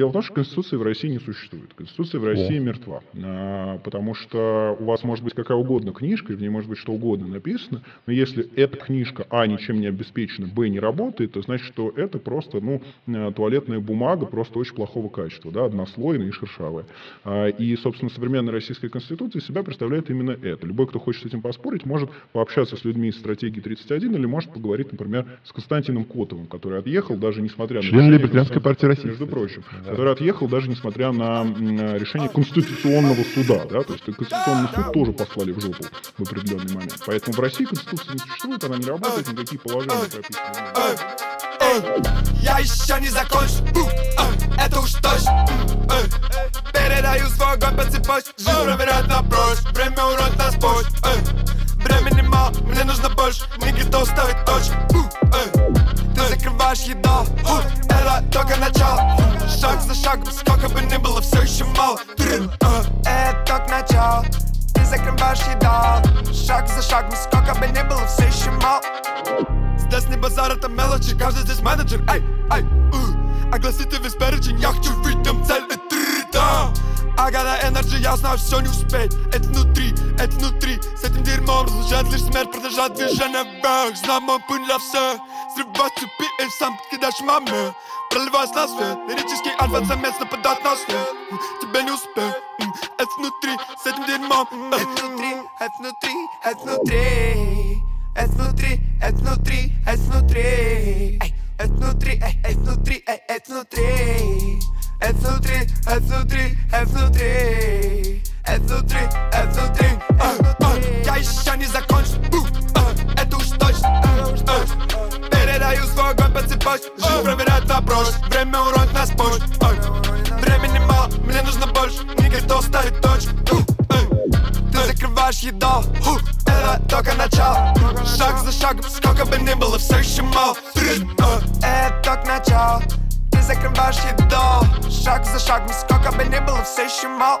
дело в том, что Конституции в России не существует. Конституция в России О. мертва. А, потому что у вас может быть какая угодно книжка, и в ней может быть что угодно написано, но если эта книжка, а, ничем не обеспечена, б, не работает, то значит, что это просто, ну, э, туалетная бумага просто очень плохого качества, да, однослойная и шершавая. А, и, собственно, современная российская конституция себя представляет именно это. Любой, кто хочет с этим поспорить, может пообщаться с людьми из стратегии 31 или может поговорить, например, с Константином Котовым, который отъехал, даже несмотря на... Член Либертарианской партии России. Между прочим. Да. Который отъехал даже несмотря на решение Конституционного суда, да, то есть Конституционный суд тоже послали в жопу в определенный момент. Поэтому в России Конституция не существует, она не работает, никакие положения прописаны. Я еще не закончу, это уж точно. Передаю свой огонь по цепочке Жизнь проверяет на прочь. Время урод нас позже Времени мало, мне нужно больше. Не готов ставить точку Закрываешь еду Это только начало. Шаг за шагом, сколько бы ни было, все еще мало Это только начало. Ты закрываешь еду Шаг за шагом, сколько бы ни было, все еще мало Здесь не базар, это мелочи, каждый здесь менеджер Эй, эй, uh. Огласите весь перечень, я хочу видим цель и три, да I got that energy, я знаю, все не успеть Это внутри, это внутри С этим дерьмом разлучает лишь смерть Продолжать движение вверх. Знаю мой путь для всех Срывать цепи и сам подкидаешь маме Проливаясь на свет Лирический альфа-самец нападает на след Тебе не успех Это внутри, с этим дерьмом Это внутри, это внутри, это внутри Это внутри, это внутри, это внутри Это внутри, это внутри, это внутри É внутри, é внутри, é внутри É внутри, é внутри, é внутри Я еще не закончил, цепочке Жизнь проверяет вопрос, время уронит нас позже Времени мало, мне нужно больше. Не готов ставить точку. Ты закрываешь еду, это только начало. Шаг за шагом, сколько бы ни было, все еще мало. Это только начало закрываешь еду. Шаг за шагом, сколько бы ни было, все еще мало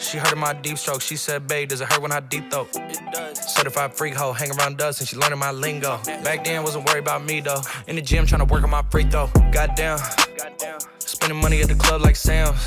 She heard of my deep stroke, she said, babe, does it hurt when I deep throat? Certified freak hoe, hang around dust, and she learning my lingo. Back then, wasn't worried about me though. In the gym, trying to work on my free throw. Goddamn. Spending money at the club like Sam's.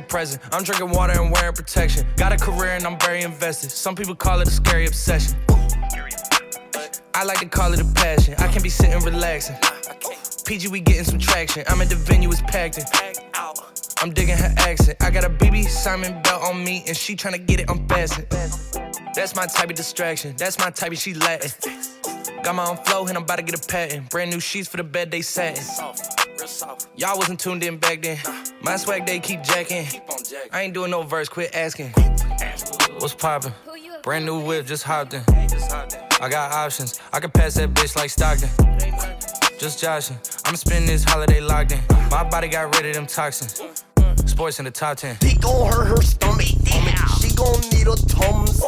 present. I'm drinking water and wearing protection. Got a career and I'm very invested. Some people call it a scary obsession. I like to call it a passion. I can be sitting relaxing. PG, we getting some traction. I'm at the venue, it's packed in. I'm digging her accent. I got a BB Simon belt on me, and she tryna get it unfastened. That's my type of distraction. That's my type of she Latin. Got my own flow, and I'm about to get a patent. Brand new sheets for the bed they satin. Y'all wasn't tuned in back then. My swag they keep jacking. I ain't doing no verse, quit asking. What's poppin'? Brand new whip, just hopped in. I got options. I can pass that bitch like Stockton. Just joshing. I'ma spend this holiday locked in. My body got rid of them toxins. Sports in the top 10. He gon' hurt her stomach. Damn. She gon' need a Tums.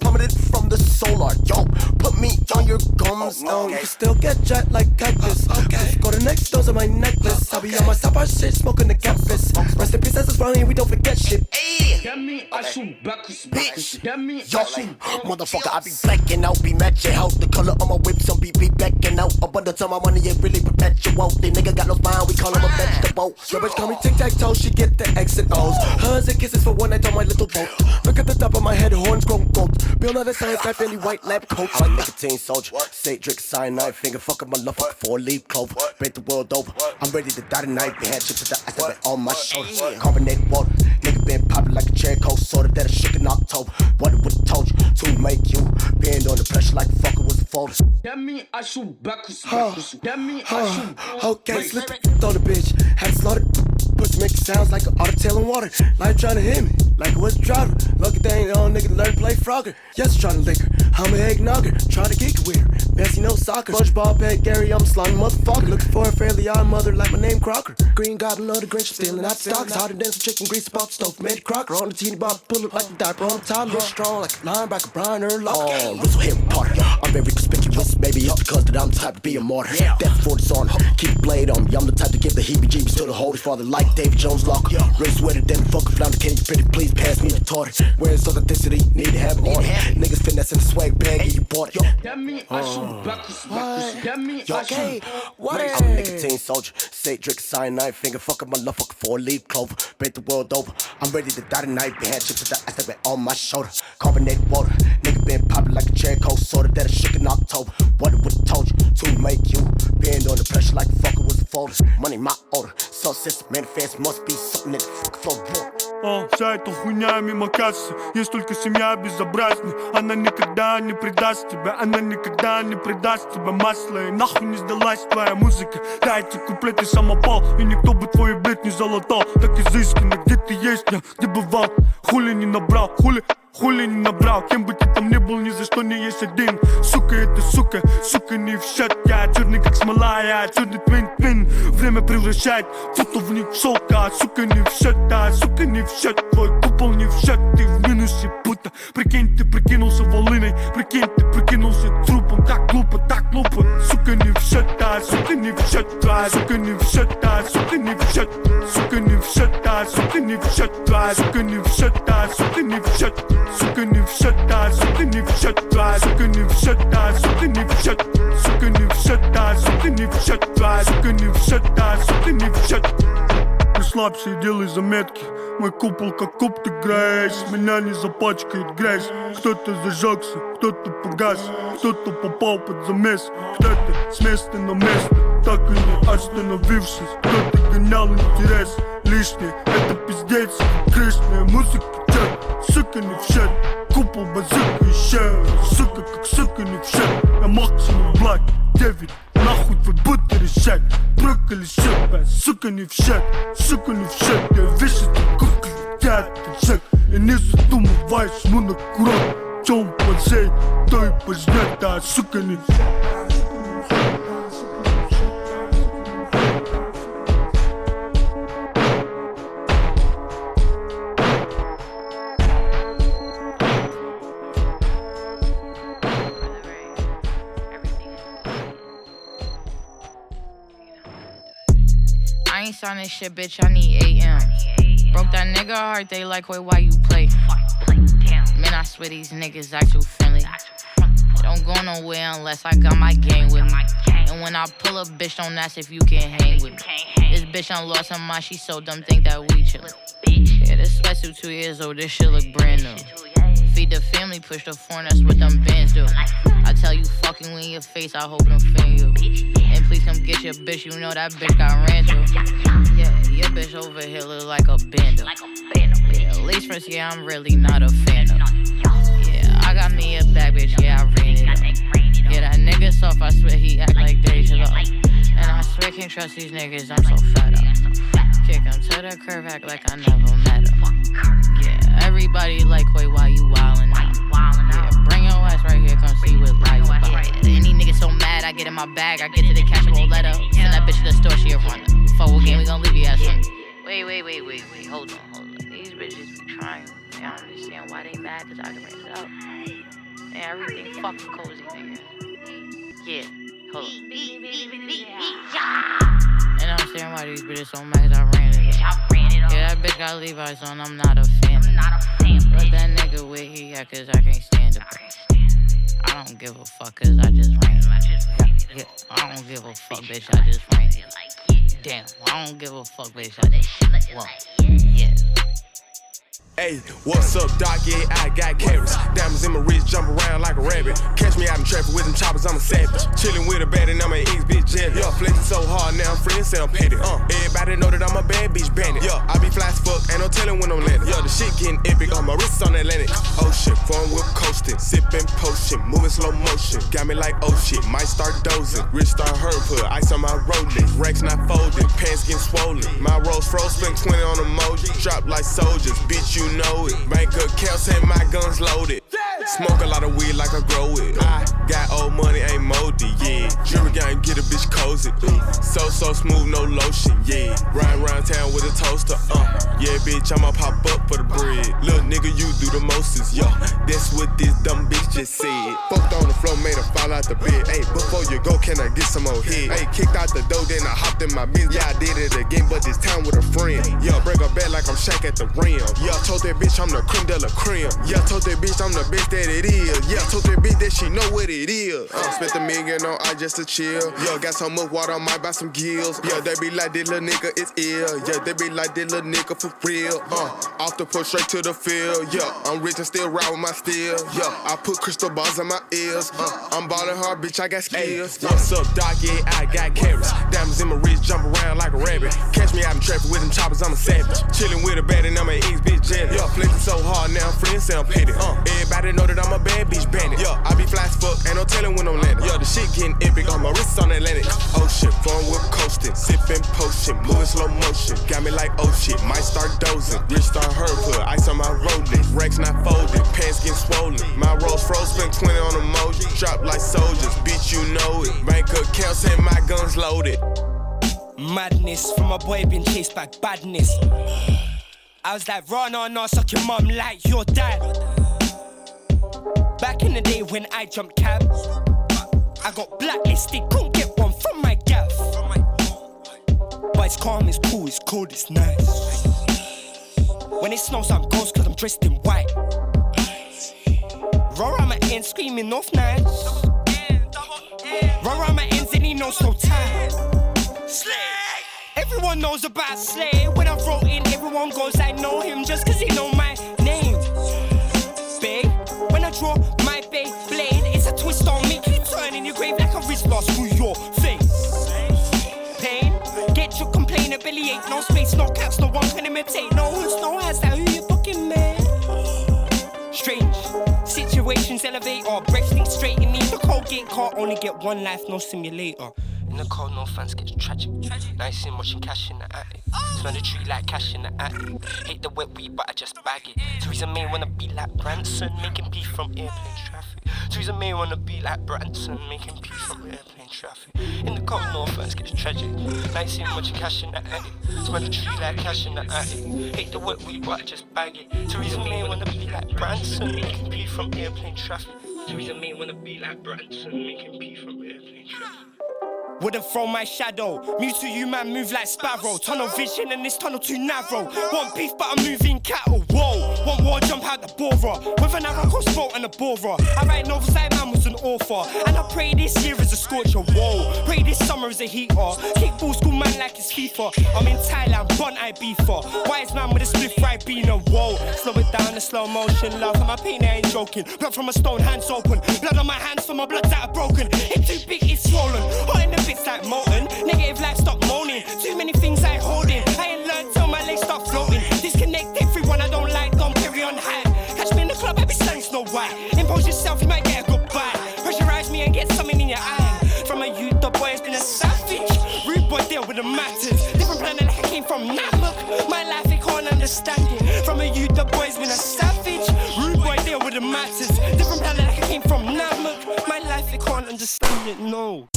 Plummeted from the solar. Yo, put me on your gums. No, you still get jet like cactus. Okay. To next doors of my necklace. I'll be on my side shit, smoking the campus. Rest in peace, that's Ronnie, we don't forget shit. Hey. That mean I shoot black as bitch. Yo, I shoot motherfucker, I be blacking out, be matching out. The color of my whip, some be be backing out. Up on the time, my money ain't really perpetual. They nigga got no spine, we call him a ah. vegetable. Your bitch call me tic tac toe, she get the exit O's. Hugs and kisses for one night on my little boat. Look at the top of my head, horns grown gold. Bill the science life, any white lab coat. I'm a nicotine soldier. Say drink cyanide, finger fucking my love, fuck four leaf clover. Break the world over. I'm ready to die tonight. They had chips with the ice that on my shoulders. Carbonated water. Nigga been popping like a cherry coke soda that I shook in October. What it would've told you to make you bend under pressure like fucker was a folder. That mean I shoot back, with That mean I shoot. Okay, slip the throw the bitch. Had to. Pussy make it sounds like an otter tail in water. Like trying to hit me, like it was a driver. Lucky thing, old nigga learn to play Frogger. Yes, trying to lick her. I'm a eggnogger, trying to geek with her. Bessie no soccer. SpongeBob, Pet Gary, I'm a slimy motherfucker. Looking for a fairly odd mother like my name Crocker. Green Goblin of the Grinch, stealing out stocks. Hotter than some chicken grease pop stove. Made Crocker on the teeny bob, pull like a diaper on the toddler. Strong like a linebacker, Brian Urlacher. Oh, Russell Harry Potter. I'm very conspicuous, maybe it's because that I'm the type to be a martyr. Yeah. Death for the on, keep blade on me. I'm the type to give the heebie-jeebies to the holy father like Davy Jones Locker. Race wetter than the fucking flounder. Can you pretty please pass me the tartar? Where's authenticity, need to have on. Niggas finessing the swag bag, and you bought it. That mean I uh, shoot backwards, backwards. That mean I Okay, shoot. what I'm a nicotine soldier. Say drink cyanide, finger fucking my love, fucking four leaf clover. Break the world over. I'm ready to die tonight. They had chips with the ice that on my shoulder. Carbonated water. Nigga been popping like a cherry coke soda that I shook in October. What it would've told you to make you bend under pressure like fucker was a folder. Money my order. So since manifest must be something that the fuck flow wrong. О, вся эта хуйня мимо кассы Есть только семья безобразная Она никогда не предаст тебя Она никогда не предаст тебя масло И нахуй не сдалась твоя музыка Дайте куплеты самопал И никто бы твой блядь не залатал Так изысканно, где ты есть, я где бывал Хули не набрал, хули Хули не набрал, кем бы ты там ни был, ни за что не есть один Сука, это сука, сука не в счет Я черный как смола, я черный твин-твин Время превращает фото в них шелка Сука не в счет, да, сука не в счет Твой купол не в счет, ты в минусе будто Прикинь, ты прикинулся волыной Прикинь, ты прикинулся трупом Так глупо, так глупо Сука не в счет, да, сука не в счет Да, сука не в счет, да, сука не в счет Сука не в счет, да, сука не в счет Да, сука не в вшата, сука ни вшат, сука ни вшата, сука ни вшат, това сука ни вшата, сука ни вшат. Не слаб си, делай заметки, мой купол как куп ты греешь, меня не от грязь. Кто-то зажегся, кто-то погас, кто-то попал под замес, кто-то с места на место, так и не остановившись, кто-то гонял интерес. Лишнее, это пиздец, крышная музыка, чат, сука не в шет, купол базука и щель. как сука не в счет Я максимум блак 9 Нахуй твой будто решать Брак или счет, блядь, сука не в счет Сука не в счет Я вещи как летят шаг И не задумываясь, ну на курок Чем позей, то и пожнет А сука не I ain't signing shit, bitch. I need AM. Broke that nigga heart, they like, wait, why you play? Man, I swear these niggas act too friendly. Don't go nowhere unless I got my game with me. And when I pull up, bitch, don't ask if you can hang with me. This bitch, I'm lost her mind, she so dumb, think that we chill. Yeah, this sweatsuit two years old, this shit look brand new. Feed the family, push the phone, that's what them bands do. I tell you, fucking when your face, I hope them fan you. And please come get your bitch, you know that bitch got ran through. Yeah, your bitch over here look like a bando. Yeah, at least first, yeah, I'm really not a fan of. Yeah, I got me a bad bitch, yeah, I ran it up. Yeah, that nigga soft, I swear he act like Deja Love. And I swear can't trust these niggas, I'm so fed up. Kick him to the curve, act like I never met him. Yeah, everybody like, wait, why you wildin' out? Yeah, bring your ass right here, come see what life about. Any nigga so mad, I get in my bag, I get to the cash roll letter. Send that bitch to the store, she a runner. Fuck what game we gon' leave you ass on. Wait, wait, wait, wait, wait, hold on, hold on. These bitches be trying. They don't understand why they mad, cause I can bring it up. And everything fucking cozy, nigga. Yeah, hold on. And I understand why these bitches so mad, cause I ran it up. Yeah, that bitch got Levi's on, I'm not a fan. Of it. Let that nigga where he at, cause I can't stand it. I don't give a fuck, cause I just ran it. Yeah, yeah, I don't give a fuck, bitch, I just ran it. Damn, I don't give a fuck, bitch, I just. Well, yeah. Hey, what's up, Doc? Yeah, I got carrots. Diamonds in my wrist, jump around like a rabbit. Catch me out in traffic with them choppers, I'm a savage. Chillin' with a bad and I'm an ex bitch jelly. Yeah, flexing so hard now I'm friends and I'm petty. Uh, everybody know that I'm a bad bitch bandit. Yeah, I be fly as fuck, ain't no telling when I'm landing. Yeah, the shit getting epic on my wrist on Atlantic. Oh shit, phone whip coasting, sipping potion, moving slow motion. Got me like oh shit, might start dozing. Wrist start hurt, put ice on my rolling. Racks not folded, pants getting swollen. My rolls froze, spent 20 on emoji. Drop like soldiers, bitch, you know it. Bank account say my guns loaded. Smoke a lot of weed like I grow it. I got old money, ain't moldy, yeah. Jewelry gang, get a bitch cozy. Uh. So, so smooth, no lotion, yeah. Ride around town with a toaster, uh. Yeah, bitch, I'ma pop up for the bread. Little nigga, you do the mostest, yo. That's what this dumb bitch just said. Fucked on the floor, made her fall out the bed. Hey, before you go, can I get some more head? Hey, kicked out the door, then I hopped in my Benz. Yeah, I did it again, but this time with a friend. Yeah, break her back like I'm Shaq at the rim. Yeah, told that bitch I'm the creme de la creme. Yeah, told that bitch I'm the bitch that it is. Yeah, told that bitch that she know what it is. Uh, spent a million on I just to chill. Yeah, got so much water, I might buy some gills. Yeah, they be like, this little nigga is ill. Yeah, they be like, this little nigga for real. Uh, off the push straight to the field. Yeah, I'm rich and still ride with my steel. Yeah, I put crystal balls in my ears. Uh, I'm ballin' hard, bitch, I got skills. What's up, Doc? Yeah, I got carrots. Diamonds in my wrist, jump around like a rabbit. Catch me out in traffic with them choppers, I'm a savage. Chillin' with a bad and I'm an ex bitch jelly. Yeah, flexing so hard now, I'm friends I'm petty. Uh, everybody know that I'm a bad bitch bandit. Yeah, I be fly as fuck, ain't no telling when I'm landing. Yeah, the shit getting epic on my wrists on Atlantic. Oh shit, phone whip coasting, sipping potion, moving slow motion. Got me like oh shit, might start dozing. Wrist start hurt, put ice on my rolling. Racks not folded, pants getting swollen. My rolls froze, spent 20 on emoji. Drop like soldiers, bitch, you know it. Bank account say my guns loaded. Madness from a boy being chased by badness. I was like, run no, no, suck your mum like your dad. Back in the day when I jumped cabs, I got blacklisted, couldn't get one from my gaff. But it's calm, it's cool, it's cold, it's nice. When it snows, I'm ghost cause I'm dressed in white. Roll around my end, screaming off nights. Roll around my ends and he knows no time. Slay. Everyone knows about Slay. When I wrote in, everyone goes, I know him just cause he know my draw my bay blade, it's a twist on me. Keep turning your grave like a wrist lost through your face. Pain, get your complainer, belly ache, no space, no caps, no one can imitate. No hoods, no hats, that who you fucking man. Strange situations elevate or break things straight in me. The cold gate car only get one life, no simulator. In the cold, no fans gets tragic. Nice in watching cash in the attic. Smell the tree like cash in the attic. Hate the wet weed, but I just bag it. Theresa May wanna be like Branson, making beef from airplane traffic. Theresa May wanna be like Branson, making from airplane traffic. In the cold, fans gets tragic. Nice in watching cash in the attic. Smell the tree like cash in the attic. Hate the wet we but I just bag it. Theresa May wanna be like Branson, making pee from airplane traffic. Theresa May wanna be like Branson, making pee from airplane traffic. Wouldn't throw my shadow. To you, man, move like Sparrow. Tunnel vision and this tunnel too narrow. Want beef, but I'm moving cattle. Whoa, want war, jump out the borer. With an arrow crossbow and a borer. I write novels like man was an author. And I pray this year is a scorcher. Whoa, pray this summer is a heater. Ball school man like it's FIFA. I'm in Thailand, bun I beef for. Wise man with a spliff right being a whoa. Slow it down in slow motion, love. And my pain, I ain't joking. Blood from a stone, hands open. Blood on my hands for my bloods that are broken. Hit too big, it's swollen. Hot in the bits like molten. Negative life, stop moaning. Too many things I holding. I ain't learned till my legs stop floating. Disconnect everyone I don't like, don't carry on high. Catch me in the club, I be selling Snow White. Impose yourself, you might get a goodbye. Pressurize me and get something in your eye. From a youth, the boy has been a savage. Rude boy deal with the matters. Different planet like I came from Namek. My life, they can't understand it. From a youth, the boy's been a savage. Rude boy deal with the matters. Different planet like I came from Namek. My life, they can't understand it, no.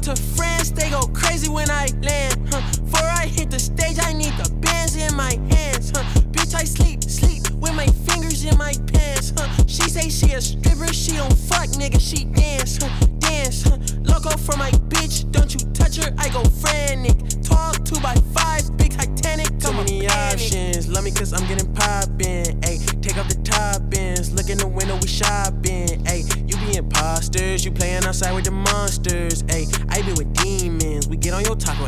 out to France, they go crazy when I land. Huh. Before I hit the stage, I need the bands in my hands. Huh. Bitch, I sleep, sleep with my fingers in my pants. Huh. She say she a stripper, she don't fuck, nigga, she dance, huh. dance. Huh. Loco for my bitch, don't you touch her, I go frantic. Tall two by five, big Titanic. Too many options, love me cause I'm getting poppin'. Ayy, take off the top ends, look in the window, we shopping. Ayy, you be imposters, you playing outside with the monsters on your top.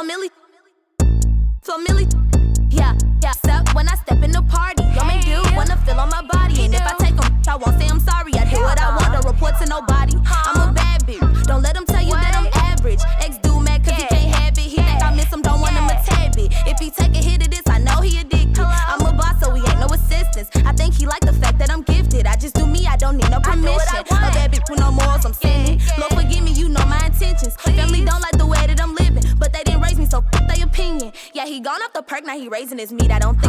So Millie, so Millie, yeah, yeah. Step when I step in the party. Y'all may do wanna feel on my body. And if I take them, I won't say I'm sorry. I do what I want, don't report to nobody. I'm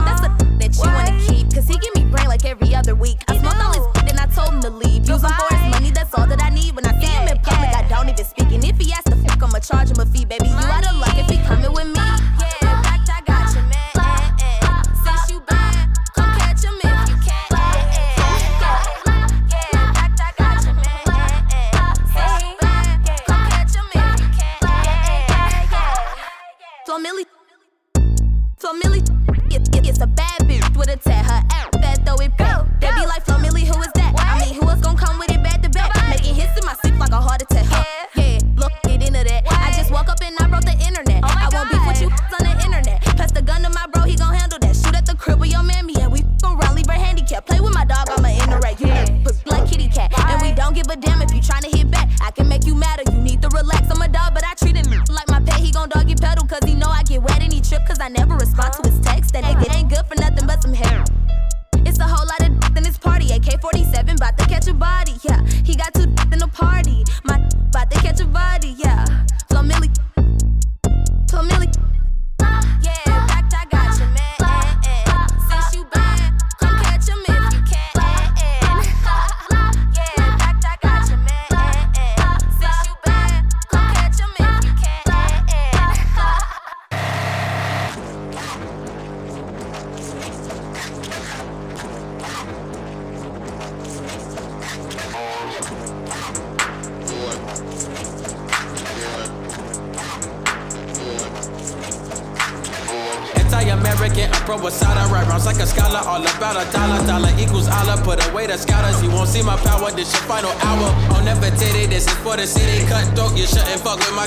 That's a that you wanna keep. Cause he give me brain like every other week. I smoked all his then I told him to leave. Use him for his money, that's all that I need. When I see him in public, I don't even speak. And if he asks to fuck, I'ma charge him a fee, baby. You out of luck if he coming with me.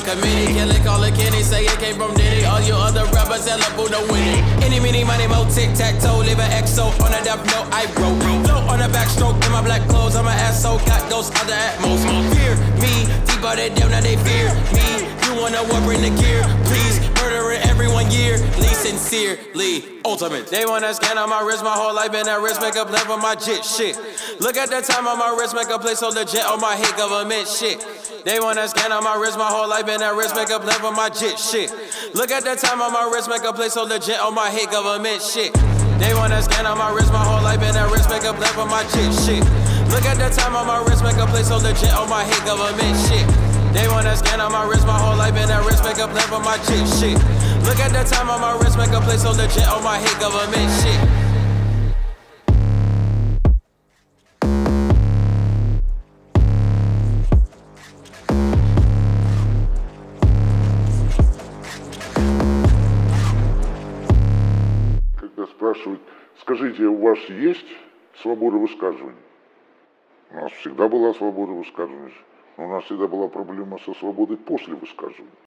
committee. Can they call it Kenny? Say it came from Diddy. All you other rappers hella boo no winning. Any, mini, money, mo, tic tac toe. Live an XO on a death note. I broke. Flow on a backstroke in my black clothes. I'm an asshole. Got those other at most. Fear me. Deeper they them. now they fear me. You wanna what bring the gear. Please, murdering everyone yearly. Sincerely ultimate. They wanna scan on my wrist, my whole life been that wrist. make up for my jit shit. Look at the time on my wrist, make a play so legit on my hate government shit. They want to scan on my wrist, my whole life been that wrist, make up live with my jit shit. Look at the time on my wrist, make a play so legit on my hit government shit. They want to scan on my wrist, my whole life been that wrist, make up live with my jit shit. Look at the time on my wrist, make a play so legit on my hit government shit. They want to scan on my wrist, my whole life been that wrist, make up live with my jit shit. Look at the time on my wrist, make a play so legit on my hit government shit. спрашивают, скажите, у вас есть свобода высказывания? У нас всегда была свобода высказывания, но у нас всегда была проблема со свободой после высказывания.